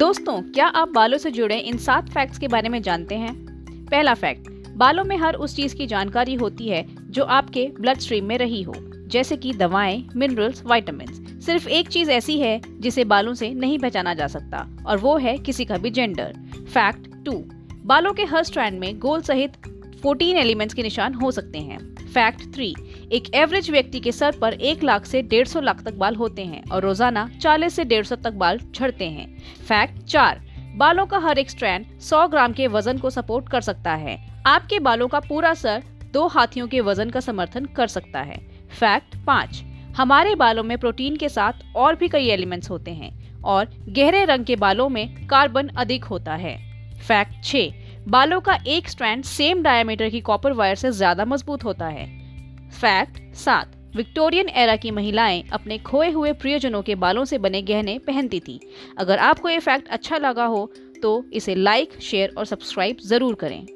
दोस्तों, क्या आप बालों से जुड़े इन सात फैक्ट्स के बारे में जानते हैं? पहला फैक्ट बालों में हर उस चीज़ की जानकारी होती है जो आपके ब्लड स्ट्रीम में रही हो, जैसे कि दवाएँ मिनरल्स वाइटामिन सिर्फ़ एक चीज़ ऐसी है जिसे बालों से नहीं पहचाना जा सकता, और वो है किसी का भी जेंडर फैक्ट टू बालों के हर स्ट्रैंड में गोल सहित 14 एलिमेंट्स के निशान हो सकते हैं। फैक्ट थ्री एक एवरेज व्यक्ति के सर पर एक लाख से डेढ़ सौ लाख तक बाल होते हैं और रोज़ाना चालीस से डेढ़ सौ तक बाल झड़ते हैं। फैक्ट चार, बालों का हर एक स्ट्रैंड 100 ग्राम के वज़न को सपोर्ट कर सकता है। आपके बालों का पूरा सर दो हाथियों के वज़न का समर्थन कर सकता है। फैक्ट पाँच, हमारे बालों में प्रोटीन के साथ और भी कई एलिमेंट्स होते हैं और गहरे रंग के बालों में कार्बन अधिक होता है। फैक्ट छह, बालों का एक स्ट्रैंड सेम डायमीटर की कॉपर वायर से ज़्यादा मज़बूत होता है। फैक्ट, सात, विक्टोरियन एरा की महिलाएँ अपने खोए हुए प्रियजनों के बालों से बने गहने पहनती थीं। अगर आपको ये फैक्ट अच्छा लगा हो तो इसे लाइक शेयर और सब्सक्राइब ज़रूर करें।